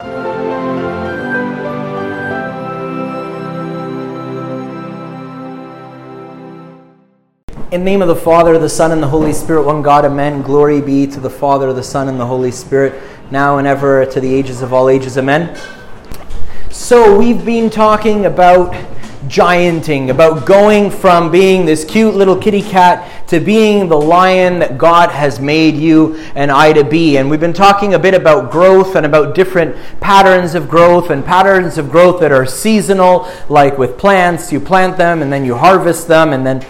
In the name of the Father, the Son, and the Holy Spirit, one God, amen. Glory be to the Father, the Son, and the Holy Spirit, now and ever, to the ages of all ages, amen. So, we've been talking about gianting, about going from being this cute little kitty cat to being the lion that God has made you and I to be. And we've been talking a bit about growth and about different patterns of growth and patterns of growth that are seasonal, like with plants, you plant them and then you harvest them and then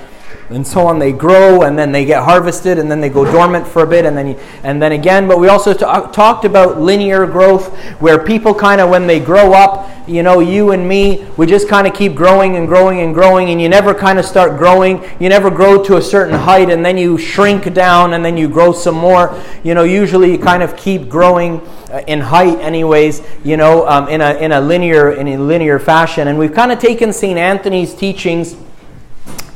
and so on. They grow and then they get harvested and then they go dormant for a bit and then and then again. But we also t- talked about linear growth, where people kind of when they grow up, you know, you and me, we just kind of keep growing and growing and growing, and you never kind of start growing. You never grow to a certain height and then you shrink down and then you grow some more. You know, usually you kind of keep growing uh, in height, anyways. You know, um, in a in a linear in a linear fashion. And we've kind of taken Saint Anthony's teachings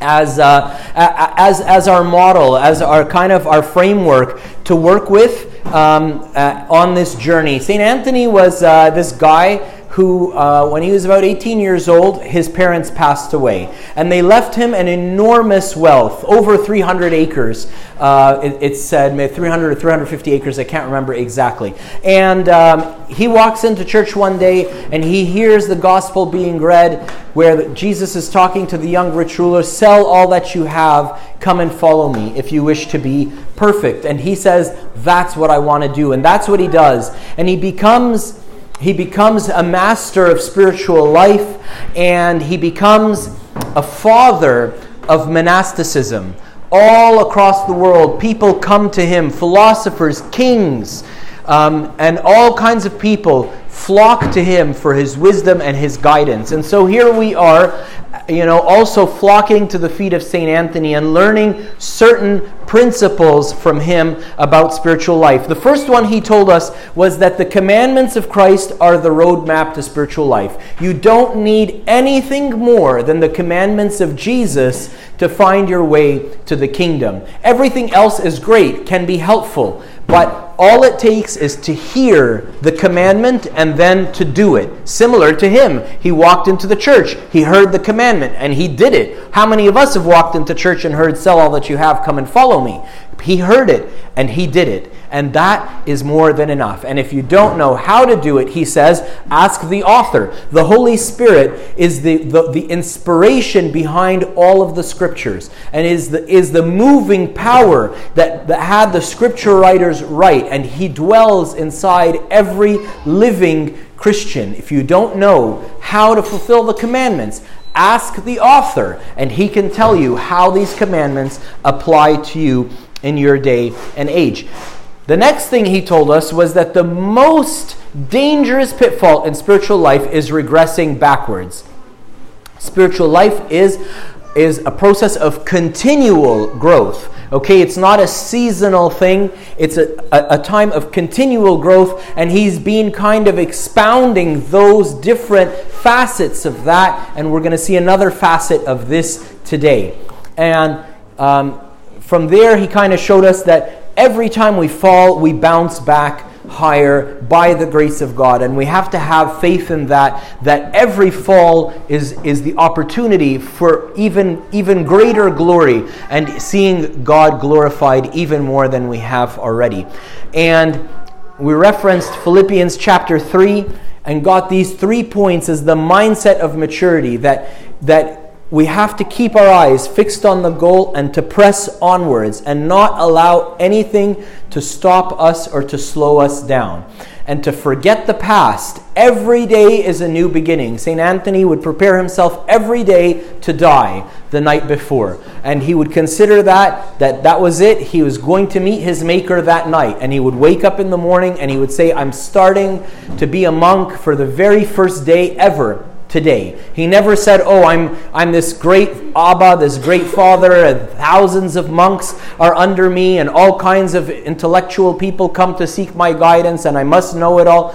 as, uh, as, as our model, as our kind of our framework to work with um, uh, on this journey. St. Anthony was uh, this guy who, uh, when he was about 18 years old, his parents passed away. And they left him an enormous wealth, over 300 acres. Uh, it, it, said 300 or 350 acres, I can't remember exactly. And um, he walks into church one day and he hears the gospel being read where Jesus is talking to the young rich ruler sell all that you have, come and follow me if you wish to be perfect. And he says, That's what I want to do. And that's what he does. And he becomes he becomes a master of spiritual life and he becomes a father of monasticism. All across the world, people come to him, philosophers, kings, um, and all kinds of people flock to him for his wisdom and his guidance. And so here we are you know, also flocking to the feet of St. Anthony and learning certain principles from him about spiritual life. The first one he told us was that the commandments of Christ are the roadmap to spiritual life. You don't need anything more than the commandments of Jesus to find your way to the kingdom. Everything else is great, can be helpful, but all it takes is to hear the commandment and then to do it. Similar to him, he walked into the church, he heard the commandment, and he did it. How many of us have walked into church and heard, Sell all that you have, come and follow me? He heard it and he did it. And that is more than enough. And if you don't know how to do it, he says, ask the author. The Holy Spirit is the, the, the inspiration behind all of the scriptures and is the, is the moving power that, that had the scripture writers write. And he dwells inside every living Christian. If you don't know how to fulfill the commandments, ask the author, and he can tell you how these commandments apply to you in your day and age. The next thing he told us was that the most dangerous pitfall in spiritual life is regressing backwards. Spiritual life is, is a process of continual growth. Okay, it's not a seasonal thing, it's a, a, a, time of continual growth, and he's been kind of expounding those different facets of that, and we're going to see another facet of this today. And um, from there, he kind of showed us that every time we fall, we bounce back higher by the grace of God. And we have to have faith in that, that every fall is, is the opportunity for even, even greater glory and seeing God glorified even more than we have already. And we referenced Philippians chapter 3 and got these three points as the mindset of maturity that, that we have to keep our eyes fixed on the goal and to press onwards and not allow anything to stop us or to slow us down. And to forget the past. Every day is a new beginning. St. Anthony would prepare himself every day to die the night before. And he would consider that, that that was it. He was going to meet his maker that night. And he would wake up in the morning and he would say, I'm starting to be a monk for the very first day ever today. He never said, Oh, I'm, I'm this great Abba, this great father, and thousands of monks are under me, and all kinds of intellectual people come to seek my guidance, and I must know it all.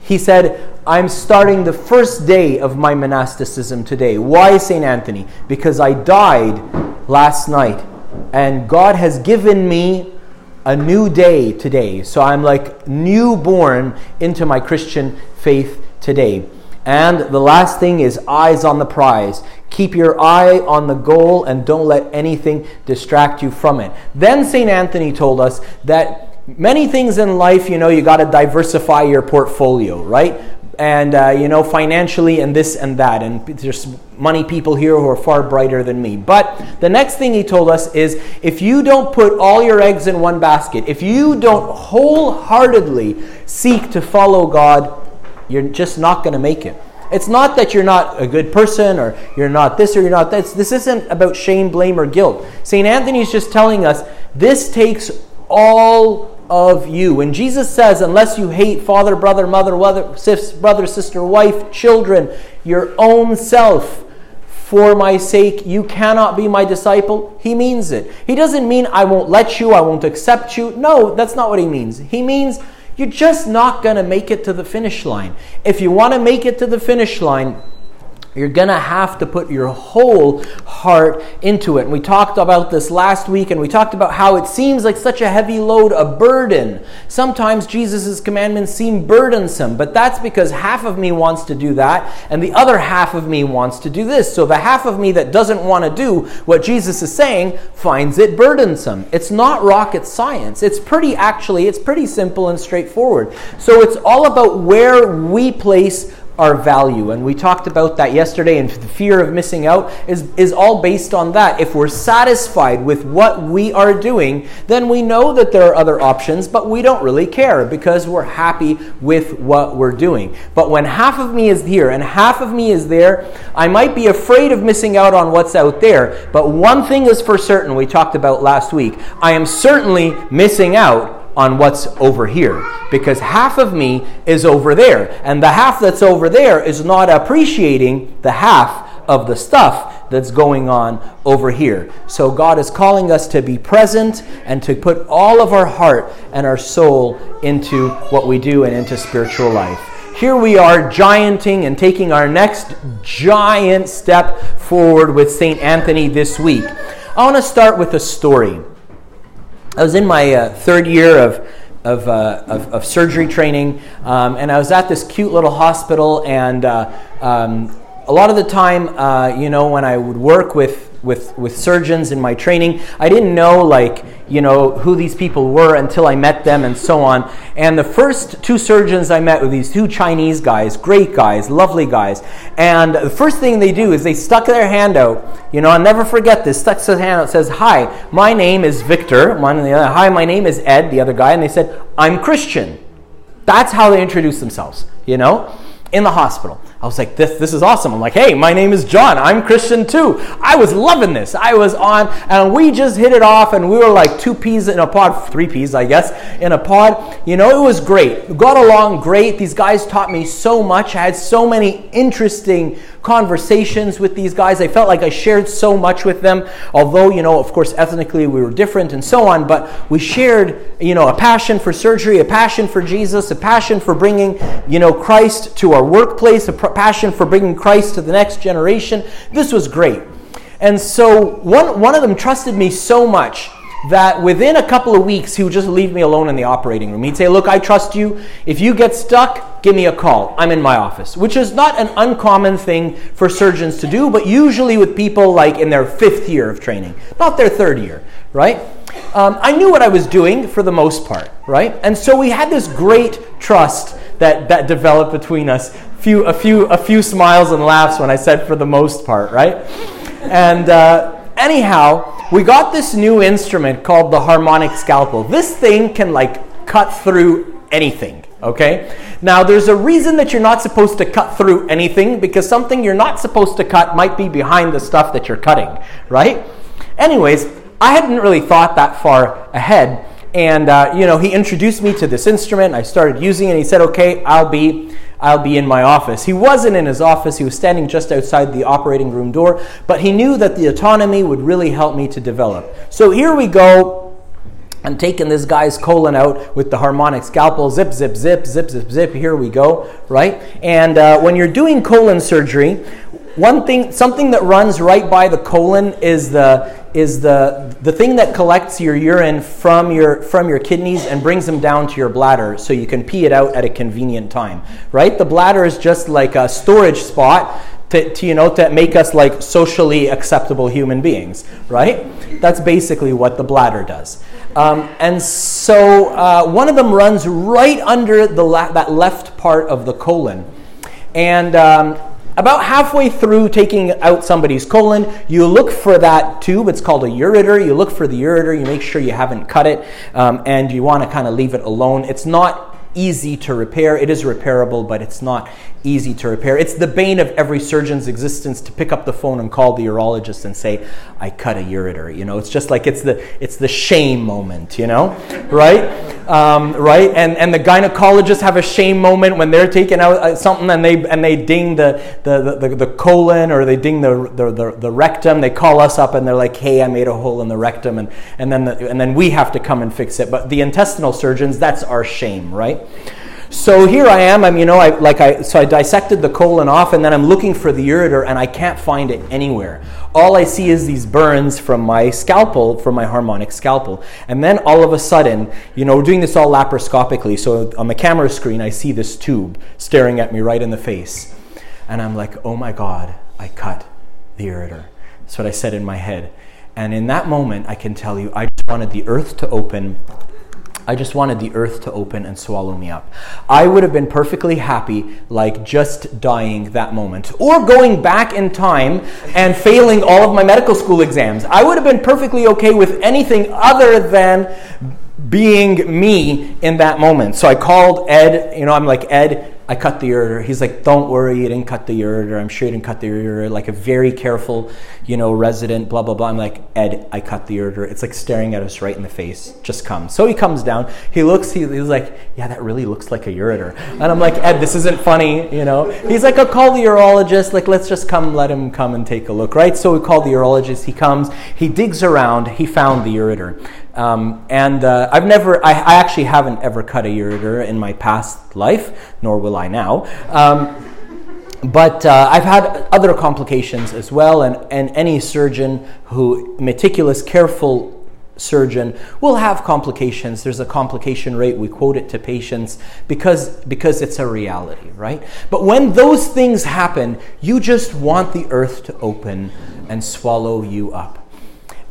He said, I'm starting the first day of my monasticism today. Why, St. Anthony? Because I died last night, and God has given me a new day today. So I'm like newborn into my Christian faith today. And the last thing is eyes on the prize. Keep your eye on the goal and don't let anything distract you from it. Then St. Anthony told us that many things in life, you know, you got to diversify your portfolio, right? and uh, you know financially and this and that and there's money people here who are far brighter than me but the next thing he told us is if you don't put all your eggs in one basket if you don't wholeheartedly seek to follow god you're just not going to make it it's not that you're not a good person or you're not this or you're not that this isn't about shame blame or guilt st anthony's just telling us this takes all of you. When Jesus says, unless you hate father, brother, mother, brother, sister, wife, children, your own self, for my sake, you cannot be my disciple, he means it. He doesn't mean I won't let you, I won't accept you. No, that's not what he means. He means you're just not going to make it to the finish line. If you want to make it to the finish line, you're going to have to put your whole heart into it. And we talked about this last week, and we talked about how it seems like such a heavy load, a burden. Sometimes Jesus' commandments seem burdensome, but that's because half of me wants to do that, and the other half of me wants to do this. So the half of me that doesn't want to do what Jesus is saying finds it burdensome. It's not rocket science. It's pretty, actually, it's pretty simple and straightforward. So it's all about where we place our value. And we talked about that yesterday, and the fear of missing out is, is all based on that. If we're satisfied with what we are doing, then we know that there are other options, but we don't really care because we're happy with what we're doing. But when half of me is here and half of me is there, I might be afraid of missing out on what's out there. But one thing is for certain, we talked about last week I am certainly missing out on what's over here because half of me is over there and the half that's over there is not appreciating the half of the stuff that's going on over here. So God is calling us to be present and to put all of our heart and our soul into what we do and into spiritual life. Here we are gianting and taking our next giant step forward with St. Anthony this week. I want to start with a story. I was in my uh, third year of, of, uh, of, of, surgery training, um, and I was at this cute little hospital. And uh, um, a lot of the time, uh, you know, when I would work with with with surgeons in my training. I didn't know like you know who these people were until I met them and so on. And the first two surgeons I met were these two Chinese guys, great guys, lovely guys. And the first thing they do is they stuck their hand out. You know, I'll never forget this. Stuck their hand out, says, "Hi, my name is Victor." One and the other, "Hi, my name is Ed." The other guy, and they said, "I'm Christian." That's how they introduce themselves. You know, in the hospital. I was like, this, this is awesome. I'm like, hey, my name is John. I'm Christian too. I was loving this. I was on, and we just hit it off, and we were like two peas in a pod, three peas, I guess, in a pod. You know, it was great. Got along great. These guys taught me so much. I had so many interesting conversations with these guys. I felt like I shared so much with them, although, you know, of course, ethnically we were different and so on, but we shared, you know, a passion for surgery, a passion for Jesus, a passion for bringing, you know, Christ to our workplace, a passion for bringing Christ to the next generation. This was great. And so one, one of them trusted me so much that within a couple of weeks, he would just leave me alone in the operating room. He'd say, Look, I trust you. If you get stuck, give me a call. I'm in my office, which is not an uncommon thing for surgeons to do, but usually with people like in their fifth year of training, not their third year, right? Um, I knew what I was doing for the most part, right? And so we had this great trust that, that developed between us. Few, a, few, a few smiles and laughs when I said for the most part, right? And uh, anyhow, we got this new instrument called the harmonic scalpel. This thing can like cut through anything, okay? Now, there's a reason that you're not supposed to cut through anything because something you're not supposed to cut might be behind the stuff that you're cutting, right? Anyways, I hadn't really thought that far ahead. And, uh, you know, he introduced me to this instrument. I started using it. He said, okay, I'll be I'll be in my office. He wasn't in his office, he was standing just outside the operating room door, but he knew that the autonomy would really help me to develop. So here we go. I'm taking this guy's colon out with the harmonic scalpel, zip, zip, zip, zip, zip, zip. Here we go, right? And uh, when you're doing colon surgery, one thing, something that runs right by the colon is the is the the thing that collects your urine from your from your kidneys and brings them down to your bladder, so you can pee it out at a convenient time. Right? The bladder is just like a storage spot to, to, you know to make us like socially acceptable human beings right that's basically what the bladder does um, and so uh, one of them runs right under the la- that left part of the colon and um, about halfway through taking out somebody's colon, you look for that tube. It's called a ureter. You look for the ureter. You make sure you haven't cut it, um, and you want to kind of leave it alone. It's not easy to repair. It is repairable, but it's not easy to repair. It's the bane of every surgeon's existence to pick up the phone and call the urologist and say, "I cut a ureter." You know, it's just like it's the it's the shame moment. You know, right? Um, right? And and the gynecologists have a shame moment when they're taking out uh, something and they and they ding the the, the, the colon or they ding the, the, the the rectum. They call us up and they're like, "Hey, I made a hole in the rectum," and and then the, and then we have to come and fix it. But the intestinal surgeons, that's our shame, right? So here I am. I'm, you know, I like I so I dissected the colon off, and then I'm looking for the ureter, and I can't find it anywhere. All I see is these burns from my scalpel, from my harmonic scalpel, and then all of a sudden, you know, we're doing this all laparoscopically. So on the camera screen, I see this tube staring at me right in the face, and I'm like, oh my god, I cut the ureter. That's what I said in my head. And in that moment, I can tell you, I just wanted the earth to open I just wanted the earth to open and swallow me up. I would have been perfectly happy, like just dying that moment, or going back in time and failing all of my medical school exams. I would have been perfectly okay with anything other than being me in that moment. So I called Ed, you know, I'm like, Ed, I cut the ureter. He's like, don't worry, you didn't cut the ureter. I'm sure you didn't cut the ureter. Like a very careful, you know, resident, blah, blah, blah. I'm like, Ed, I cut the ureter. It's like staring at us right in the face. Just come. So he comes down. He looks, he, he's like, yeah, that really looks like a ureter. And I'm like, Ed, this isn't funny, you know. He's like, I'll call the urologist. Like, let's just come, let him come and take a look, right? So we call the urologist. He comes, he digs around, he found the ureter. Um, and uh, I've never, I, I, actually haven't ever cut a ureter in my past life, nor will I now. Um, but uh, I've had other complications as well, and, and any surgeon who, meticulous, careful surgeon, will have complications. There's a complication rate, we quote it to patients because, because it's a reality, right? But when those things happen, you just want the earth to open and swallow you up.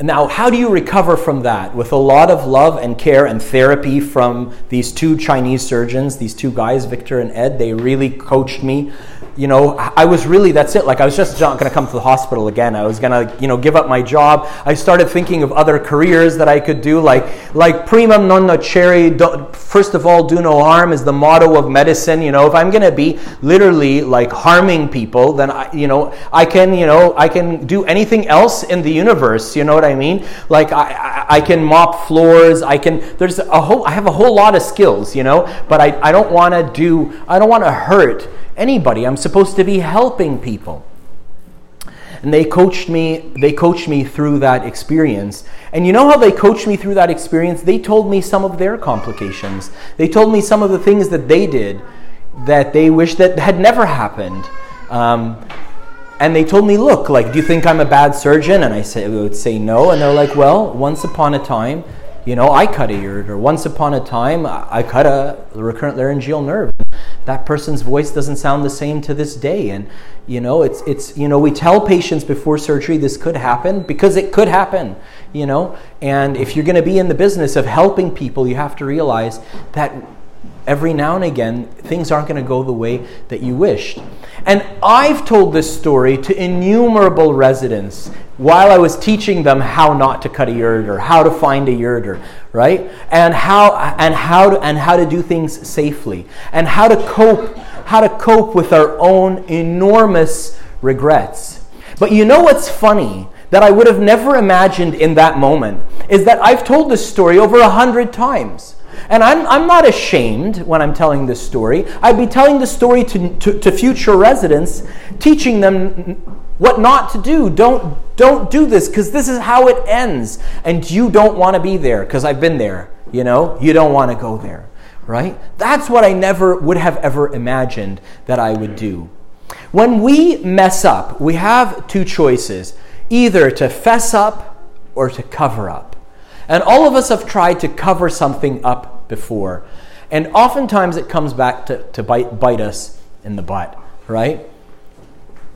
Now, how do you recover from that? With a lot of love and care and therapy from these two Chinese surgeons, these two guys, Victor and Ed, they really coached me you know, I was really, that's it. Like, I was just not going to come to the hospital again. I was going to, you know, give up my job. I started thinking of other careers that I could do, like, like primum non nocere, first of all, do no harm is the motto of medicine. You know, if I'm going to be literally like harming people, then I, you know, I can, you know, I can do anything else in the universe. You know what I mean? Like, I, I, I can mop floors. I can, there's a whole, I have a whole lot of skills, you know, but I, I don't want to do, I don't want to hurt anybody. I'm supposed to be helping people. And they coached me, they coached me through that experience. And you know how they coached me through that experience? They told me some of their complications. They told me some of the things that they did that they wish that had never happened. Um, and they told me, look, like, do you think I'm a bad surgeon? And I said, I would say no. And they're like, well, once upon a time, you know, I cut a ureter. Once upon a time, I cut a recurrent laryngeal nerve that person's voice doesn't sound the same to this day and you know it's it's you know we tell patients before surgery this could happen because it could happen you know and if you're going to be in the business of helping people you have to realize that every now and again things aren't going to go the way that you wished and I've told this story to innumerable residents while I was teaching them how not to cut a ureter, how to find a ureter, right? And how and how to, and how to do things safely, and how to cope how to cope with our own enormous regrets. But you know what's funny? That I would have never imagined in that moment is that I've told this story over a hundred times. And I'm, I'm not ashamed when I'm telling this story. I'd be telling the story to, to, to, future residents, teaching them what not to do. Don't, don't do this because this is how it ends. And you don't want to be there because I've been there. You know, you don't want to go there, right? That's what I never would have ever imagined that I would do. When we mess up, we have two choices either to fess up or to cover up. And all of us have tried to cover something up before. And oftentimes it comes back to, to bite, bite us in the butt, right?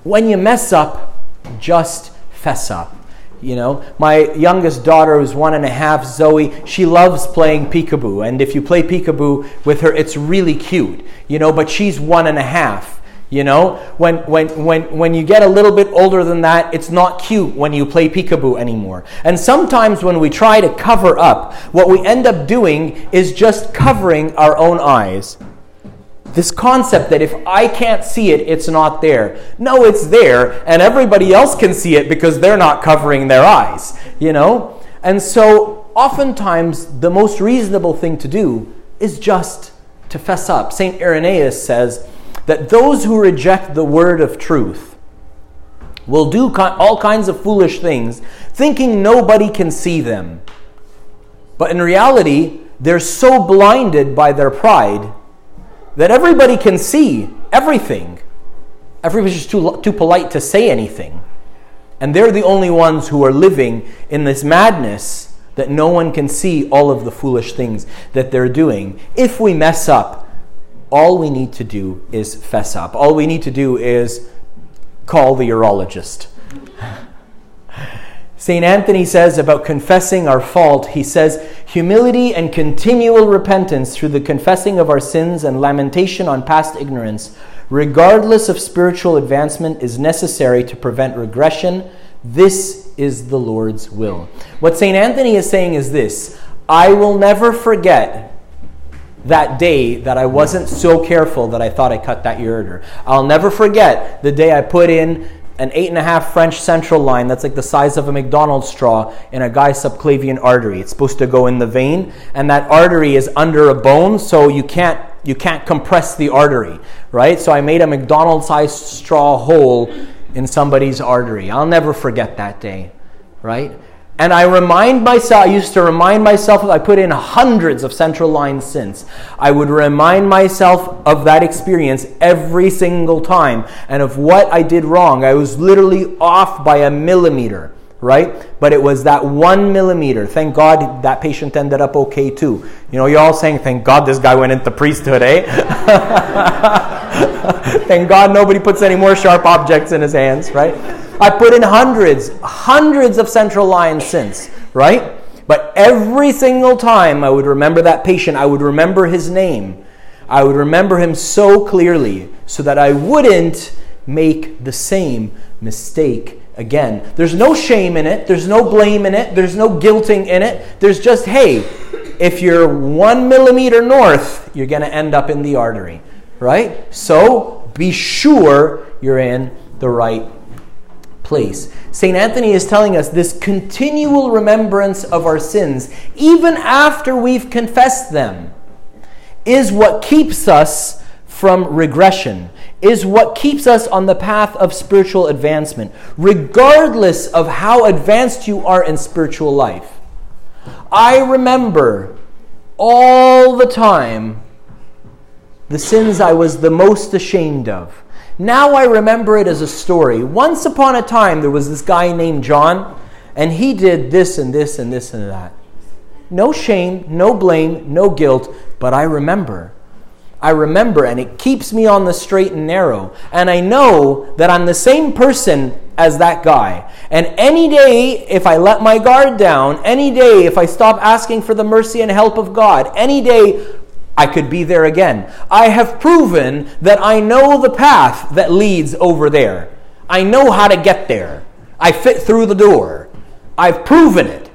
When you mess up, just fess up. You know, my youngest daughter, who's one and a half, Zoe, she loves playing peekaboo. And if you play peekaboo with her, it's really cute, you know, but she's one and a half. You know, when, when, when, when you get a little bit older than that, it's not cute when you play peekaboo anymore. And sometimes when we try to cover up, what we end up doing is just covering our own eyes. This concept that if I can't see it, it's not there. No, it's there, and everybody else can see it because they're not covering their eyes, you know? And so, oftentimes, the most reasonable thing to do is just to fess up. St. Irenaeus says, that those who reject the word of truth will do all kinds of foolish things, thinking nobody can see them. But in reality, they're so blinded by their pride that everybody can see everything. Everybody's just too, too polite to say anything. And they're the only ones who are living in this madness that no one can see all of the foolish things that they're doing. If we mess up, all we need to do is fess up. All we need to do is call the urologist. St. Anthony says about confessing our fault, he says, humility and continual repentance through the confessing of our sins and lamentation on past ignorance, regardless of spiritual advancement, is necessary to prevent regression. This is the Lord's will. What St. Anthony is saying is this I will never forget that day that I wasn't so careful that I thought I cut that ureter. I'll never forget the day I put in an eight and a half French central line that's like the size of a McDonald's straw in a guy's subclavian artery. It's supposed to go in the vein, and that artery is under a bone, so you can't you can't compress the artery, right? So I made a McDonald's sized straw hole in somebody's artery. I'll never forget that day, right? And I remind myself, I used to remind myself, I put in hundreds of central lines since. I would remind myself of that experience every single time and of what I did wrong. I was literally off by a millimeter, right? But it was that one millimeter. Thank God that patient ended up okay too. You know, you're all saying, thank God this guy went into priesthood, eh? thank God nobody puts any more sharp objects in his hands, right? I put in hundreds, hundreds of central lines since, right? But every single time I would remember that patient, I would remember his name. I would remember him so clearly so that I wouldn't make the same mistake again. There's no shame in it, there's no blame in it, there's no guilting in it. There's just, hey, if you're one millimeter north, you're going to end up in the artery, right? So be sure you're in the right place. St. Anthony is telling us this continual remembrance of our sins, even after we've confessed them, is what keeps us from regression, is what keeps us on the path of spiritual advancement, regardless of how advanced you are in spiritual life. I remember all the time the sins I was the most ashamed of now I remember it as a story. Once upon a time, there was this guy named John, and he did this and this and this and that. No shame, no blame, no guilt, but I remember. I remember, and it keeps me on the straight and narrow. And I know that I'm the same person as that guy. And any day, if I let my guard down, any day, if I stop asking for the mercy and help of God, any day, I could be there again. I have proven that I know the path that leads over there. I know how to get there. I fit through the door. I've proven it.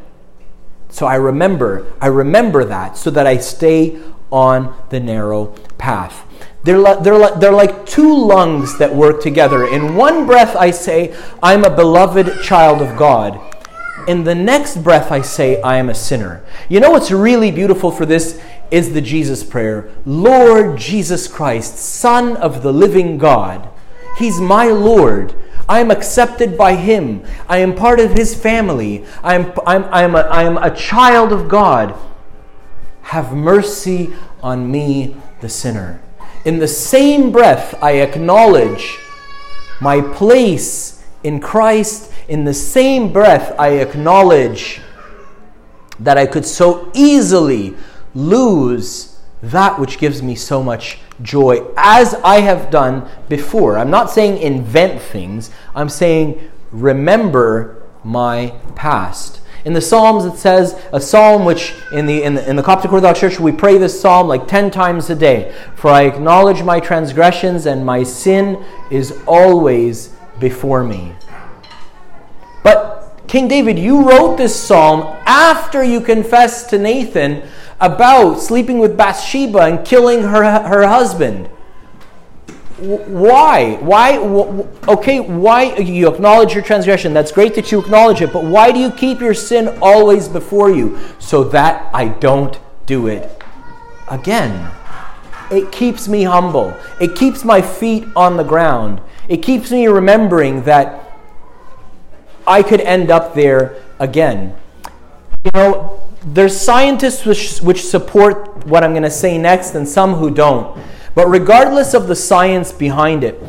So I remember, I remember that so that I stay on the narrow path. They're like, they're, like, they're like two lungs that work together. In one breath, I say, I'm a beloved child of God. In the next breath, I say, I am a sinner. You know what's really beautiful for this is the Jesus prayer Lord Jesus Christ, Son of the living God. He's my Lord. I am accepted by Him. I am part of His family. I am, I'm, I'm, a, I am a child of God. Have mercy on me, the sinner. In the same breath, I acknowledge my place in Christ, in the same breath, I acknowledge that I could so easily lose that which gives me so much joy, as I have done before. I'm not saying invent things, I'm saying remember my past. In the Psalms, it says a psalm which in the, in the, in the Coptic Orthodox Church, we pray this psalm like 10 times a day. For I acknowledge my transgressions, and my sin is always before me. But King David, you wrote this psalm after you confessed to Nathan about sleeping with Bathsheba and killing her, her husband. Why? Why? Okay, why? You acknowledge your transgression. That's great that you acknowledge it, but why do you keep your sin always before you? So that I don't do it again. It keeps me humble. It keeps my feet on the ground. It keeps me remembering that I could end up there again. You know, there's scientists which, which support what I'm going to say next and some who don't. But regardless of the science behind it,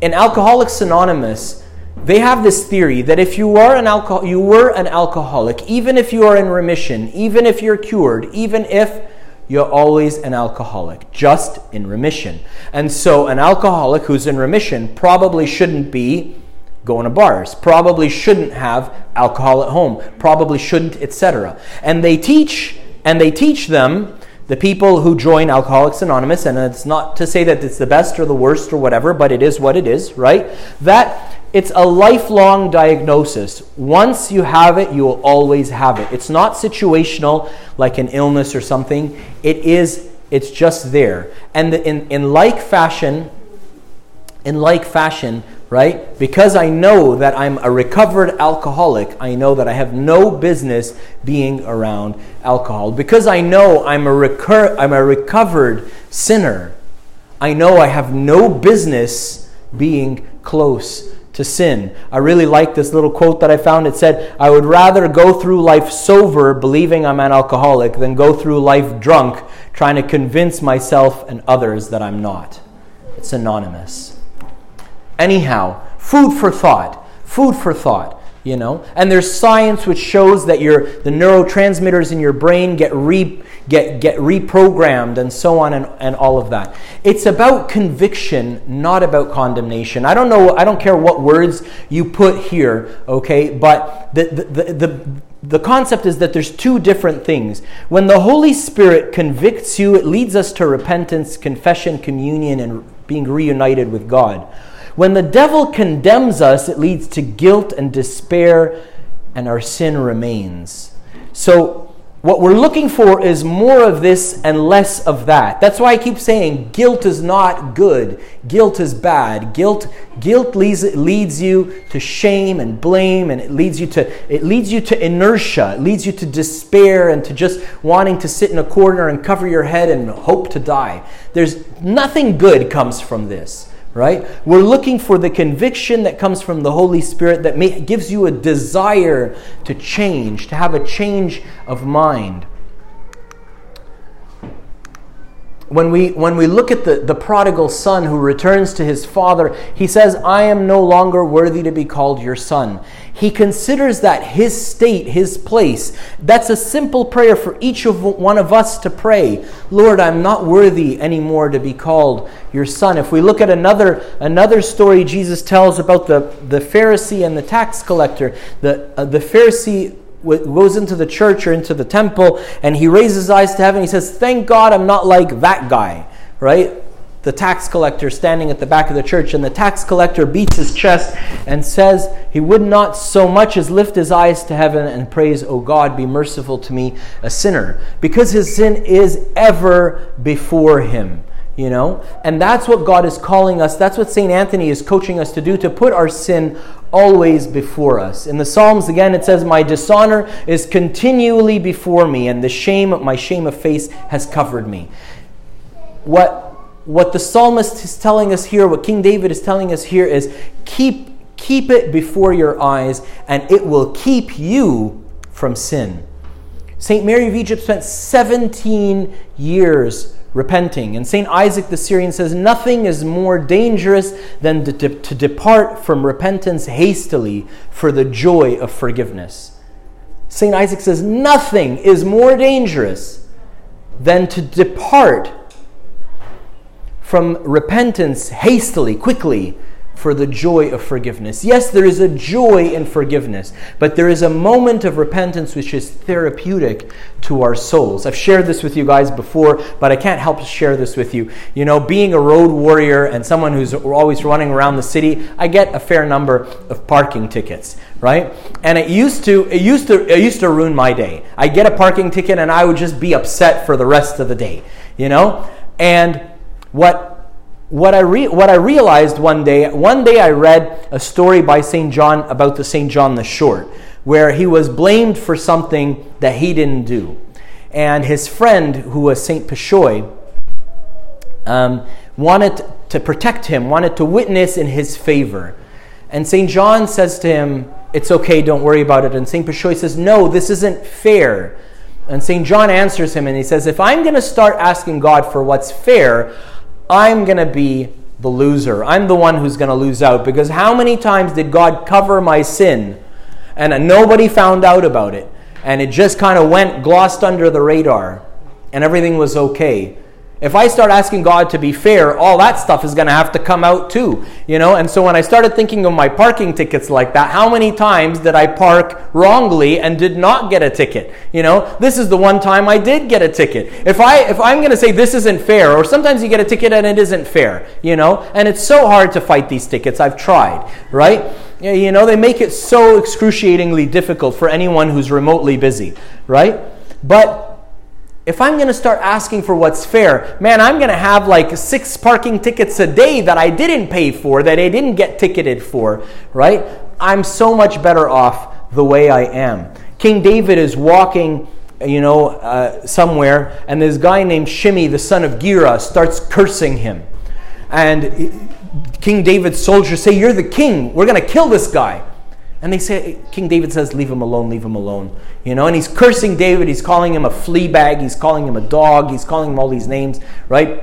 in Alcoholics Anonymous, they have this theory that if you are an alcohol, you were an alcoholic, even if you are in remission, even if you're cured, even if you're always an alcoholic, just in remission. And so, an alcoholic who's in remission probably shouldn't be going to bars, probably shouldn't have alcohol at home, probably shouldn't, etc. And they teach, and they teach them the people who join Alcoholics Anonymous, and it's not to say that it's the best or the worst or whatever, but it is what it is, right? That it's a lifelong diagnosis. Once you have it, you will always have it. It's not situational like an illness or something. It is, it's just there. And in, in like fashion, in like fashion, right? Because I know that I'm a recovered alcoholic, I know that I have no business being around alcohol. Because I know I'm a, recur- I'm a recovered sinner, I know I have no business being close to sin. I really like this little quote that I found. It said, I would rather go through life sober, believing I'm an alcoholic, than go through life drunk, trying to convince myself and others that I'm not. It's anonymous. Anyhow, food for thought. Food for thought, you know? And there's science which shows that your the neurotransmitters in your brain get re, get get reprogrammed and so on and, and all of that. It's about conviction, not about condemnation. I don't know, I don't care what words you put here, okay? But the the, the, the the concept is that there's two different things. When the Holy Spirit convicts you, it leads us to repentance, confession, communion, and being reunited with God. When the devil condemns us, it leads to guilt and despair, and our sin remains. So, what we're looking for is more of this and less of that. That's why I keep saying guilt is not good. Guilt is bad. Guilt, guilt leads, leads you to shame and blame, and it leads you to it leads you to inertia. It leads you to despair and to just wanting to sit in a corner and cover your head and hope to die. There's nothing good comes from this right? We're looking for the conviction that comes from the Holy Spirit that may, gives you a desire to change, to have a change of mind. When we, when we look at the, the prodigal son who returns to his father, he says, I am no longer worthy to be called your son. He considers that his state, his place. That's a simple prayer for each of one of us to pray. Lord, I'm not worthy anymore to be called your son. If we look at another, another story Jesus tells about the, the Pharisee and the tax collector, the, uh, the Pharisee goes into the church or into the temple and he raises his eyes to heaven. He says, Thank God I'm not like that guy, right? The tax collector standing at the back of the church, and the tax collector beats his chest and says he would not so much as lift his eyes to heaven and praise, O God, be merciful to me, a sinner, because his sin is ever before him you know and that's what god is calling us that's what st anthony is coaching us to do to put our sin always before us. In the psalms again it says my dishonor is continually before me and the shame my shame of face has covered me. What what the psalmist is telling us here what king david is telling us here is keep keep it before your eyes and it will keep you from sin. St mary of egypt spent 17 years repenting. And St. Isaac the Syrian says, Nothing is more dangerous than to, to, depart from repentance hastily for the joy of forgiveness. St. Isaac says, Nothing is more dangerous than to depart from repentance hastily, quickly, for the joy of forgiveness. Yes, there is a joy in forgiveness, but there is a moment of repentance which is therapeutic to our souls. I've shared this with you guys before, but I can't help share this with you. You know, being a road warrior and someone who's always running around the city, I get a fair number of parking tickets, right? And it used to it used to it used to ruin my day. I get a parking ticket and I would just be upset for the rest of the day, you know? And what what I, re- what I realized one day, one day I read a story by St. John about the St. John the Short, where he was blamed for something that he didn't do. And his friend, who was St. Peshoy, um, wanted to protect him, wanted to witness in his favor. And St. John says to him, It's okay, don't worry about it. And St. Peshoy says, No, this isn't fair. And St. John answers him and he says, If I'm going to start asking God for what's fair, I'm going to be the loser. I'm the one who's going to lose out because how many times did God cover my sin and nobody found out about it and it just kind of went glossed under the radar and everything was okay? If I start asking God to be fair, all that stuff is going to have to come out too, you know? And so when I started thinking of my parking tickets like that, how many times did I park wrongly and did not get a ticket? You know, this is the one time I did get a ticket. If I if I'm going to say this isn't fair, or sometimes you get a ticket and it isn't fair, you know? And it's so hard to fight these tickets. I've tried, right? You know, they make it so excruciatingly difficult for anyone who's remotely busy, right? But if I'm going to start asking for what's fair, man, I'm going to have like six parking tickets a day that I didn't pay for, that I didn't get ticketed for, right? I'm so much better off the way I am. King David is walking, you know, uh, somewhere, and this guy named Shimei, the son of Gera, starts cursing him. And King David's soldiers say, You're the king. We're going to kill this guy. And they say, King David says, Leave him alone, leave him alone. You know, and he's cursing David. He's calling him a flea bag. He's calling him a dog. He's calling him all these names, right?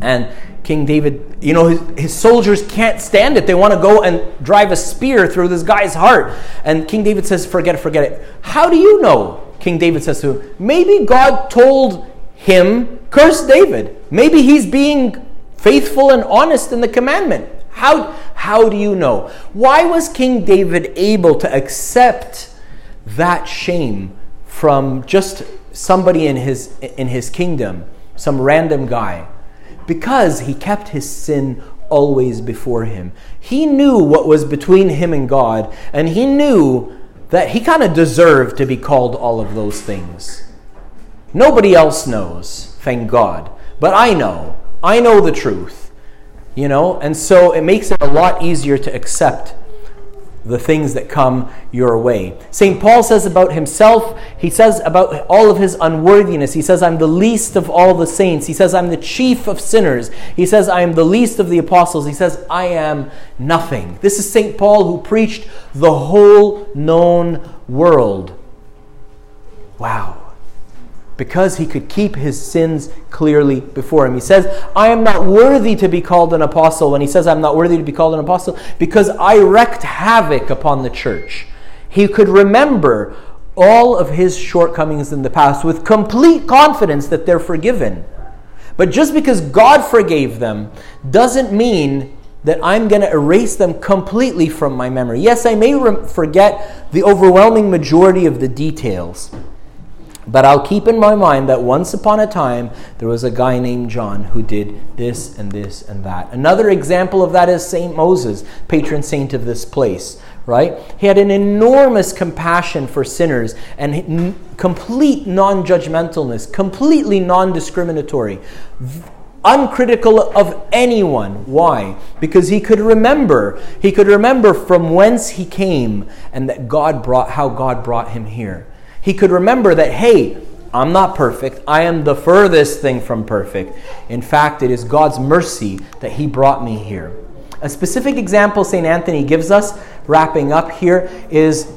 And King David, you know, his, his soldiers can't stand it. They want to go and drive a spear through this guy's heart. And King David says, Forget it, forget it. How do you know? King David says to him, Maybe God told him, Curse David. Maybe he's being faithful and honest in the commandment. How, how do you know? Why was King David able to accept that shame from just somebody in his, in his kingdom, some random guy? Because he kept his sin always before him. He knew what was between him and God, and he knew that he kind of deserved to be called all of those things. Nobody else knows, thank God. But I know. I know the truth you know, and so it makes it a lot easier to accept the things that come your way. St. Paul says about himself, he says about all of his unworthiness, he says, I'm the least of all the saints. He says, I'm the chief of sinners. He says, I am the least of the apostles. He says, I am nothing. This is St. Paul who preached the whole known world. Wow because he could keep his sins clearly before him. He says, I am not worthy to be called an apostle. When he says, I'm not worthy to be called an apostle, because I wreaked havoc upon the church. He could remember all of his shortcomings in the past with complete confidence that they're forgiven. But just because God forgave them doesn't mean that I'm going to erase them completely from my memory. Yes, I may re- forget the overwhelming majority of the details. But I'll keep in my mind that once upon a time there was a guy named John who did this and this and that. Another example of that is Saint Moses, patron saint of this place, right? He had an enormous compassion for sinners and complete non judgmentalness, completely non discriminatory, uncritical of anyone. Why? Because he could remember, he could remember from whence he came and that God brought how God brought him here. He could remember that, hey, I'm not perfect. I am the furthest thing from perfect. In fact, it is God's mercy that He brought me here. A specific example St. Anthony gives us, wrapping up here, is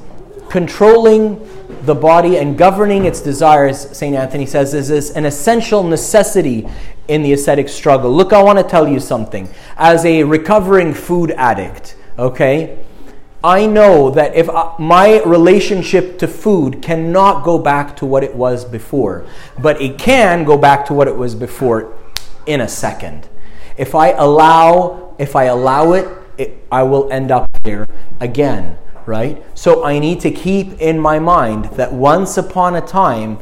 controlling the body and governing its desires, St. Anthony says, is, is an essential necessity in the ascetic struggle. Look, I want to tell you something. As a recovering food addict, okay, I know that if I, my relationship to food cannot go back to what it was before, but it can go back to what it was before in a second. If I allow, if I allow it, it I will end up there again, right? So I need to keep in my mind that once upon a time,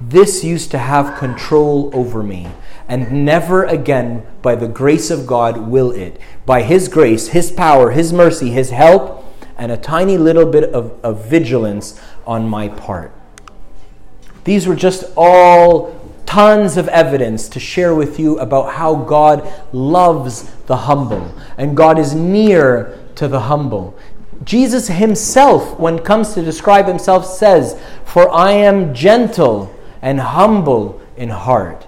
this used to have control over me and never again, by the grace of God, will it. By His grace, His power, His mercy, His help, and a tiny little bit of, of vigilance on my part. These were just all tons of evidence to share with you about how God loves the humble and God is near to the humble. Jesus himself, when comes to describe himself, says, For I am gentle and humble in heart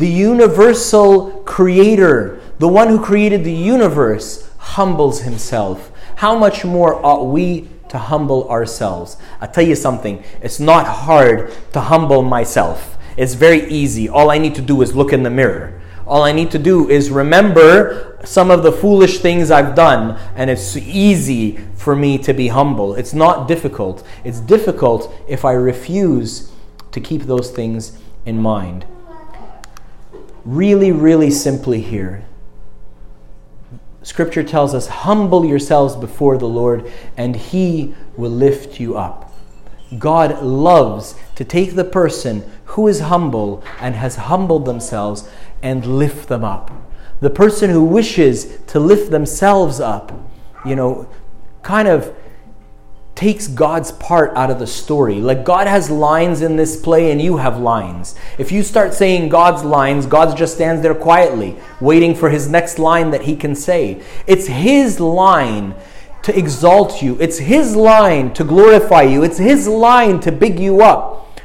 the universal creator, the one who created the universe, humbles himself. How much more ought we to humble ourselves? i tell you something, it's not hard to humble myself. It's very easy. All I need to do is look in the mirror. All I need to do is remember some of the foolish things I've done, and it's easy for me to be humble. It's not difficult. It's difficult if I refuse to keep those things in mind really, really simply here. Scripture tells us, Humble yourselves before the Lord, and He will lift you up. God loves to take the person who is humble and has humbled themselves and lift them up. The person who wishes to lift themselves up, you know, kind of takes God's part out of the story. Like God has lines in this play and you have lines. If you start saying God's lines, God just stands there quietly, waiting for his next line that he can say. It's his line to exalt you, it's his line to glorify you, it's his line to big you up.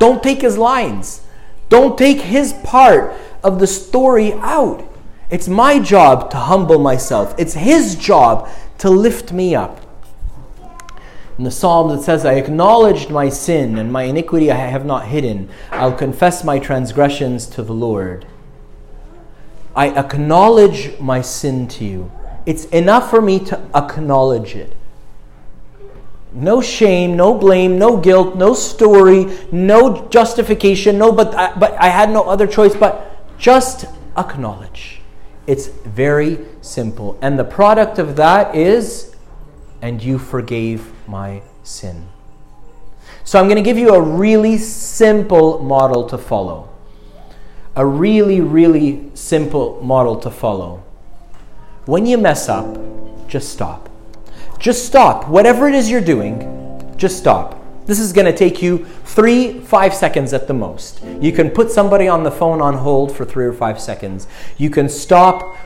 Don't take his lines. Don't take his part of the story out. It's my job to humble myself. It's his job to lift me up. In the Psalms, it says, I acknowledged my sin and my iniquity I have not hidden. I'll confess my transgressions to the Lord. I acknowledge my sin to you. It's enough for me to acknowledge it. No shame, no blame, no guilt, no story, no justification, no, but I, but I had no other choice but just acknowledge. It's very simple. And the product of that is, and you forgave my sin. So I'm going to give you a really simple model to follow. A really, really simple model to follow. When you mess up, just stop. Just stop. Whatever it is you're doing, just stop. This is going to take you three, five seconds at the most. You can put somebody on the phone on hold for three or five seconds. You can stop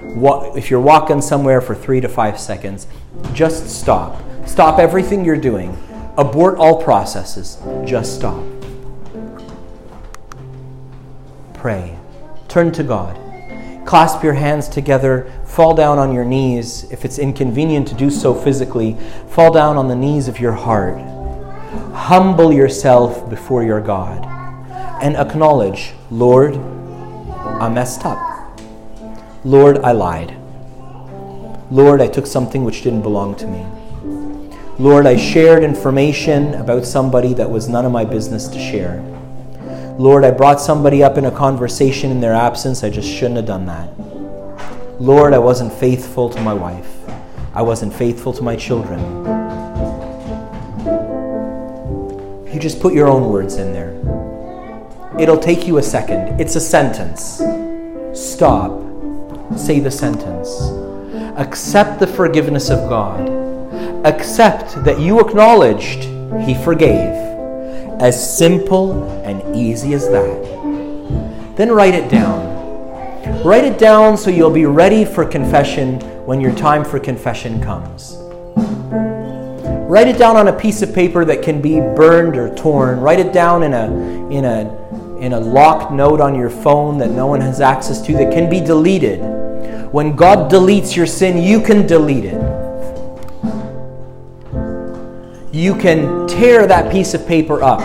if you're walking somewhere for three to five seconds. Just stop. Stop everything you're doing. Abort all processes. Just stop. Pray. Turn to God. Clasp your hands together. Fall down on your knees. If it's inconvenient to do so physically, fall down on the knees of your heart. Humble yourself before your God and acknowledge, Lord, I messed up. Lord, I lied. Lord, I took something which didn't belong to me. Lord, I shared information about somebody that was none of my business to share. Lord, I brought somebody up in a conversation in their absence. I just shouldn't have done that. Lord, I wasn't faithful to my wife. I wasn't faithful to my children. You just put your own words in there. It'll take you a second. It's a sentence. Stop. Say the sentence. Accept the forgiveness of God accept that you acknowledged He forgave. As simple and easy as that. Then write it down. Write it down so you'll be ready for confession when your time for confession comes. Write it down on a piece of paper that can be burned or torn. Write it down in a, in a, in a locked note on your phone that no one has access to that can be deleted. When God deletes your sin, you can delete it. you can tear that piece of paper up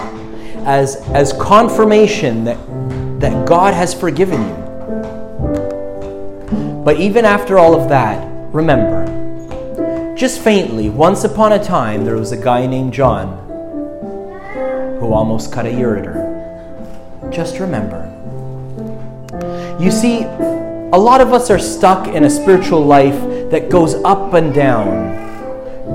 as, as confirmation that, that God has forgiven you. But even after all of that, remember, just faintly, once upon a time, there was a guy named John who almost cut a ureter. Just remember. You see, a lot of us are stuck in a spiritual life that goes up and down.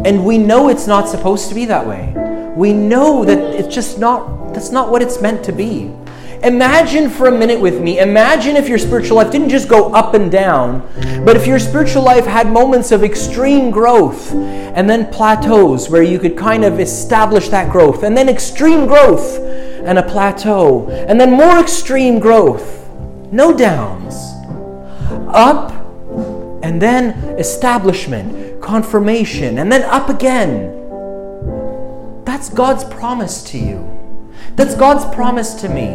And we know it's not supposed to be that way. We know that it's just not, that's not what it's meant to be. Imagine for a minute with me, imagine if your spiritual life didn't just go up and down, but if your spiritual life had moments of extreme growth and then plateaus where you could kind of establish that growth, and then extreme growth and a plateau, and then more extreme growth, no downs up, and then establishment, confirmation, and then up again. That's God's promise to you. That's God's promise to me.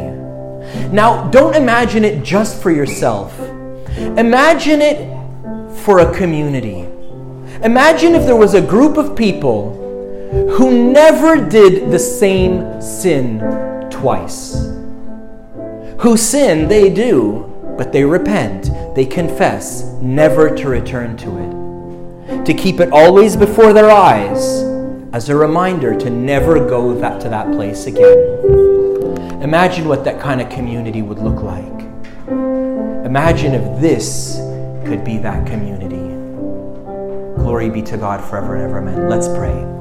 Now, don't imagine it just for yourself. Imagine it for a community. Imagine if there was a group of people who never did the same sin twice. Who sin they do, but they repent, they confess, never to return to it. To keep it always before their eyes as a reminder to never go that, to that place again. Imagine what that kind of community would look like. Imagine if this could be that community. Glory be to God forever and ever. Amen. Let's pray.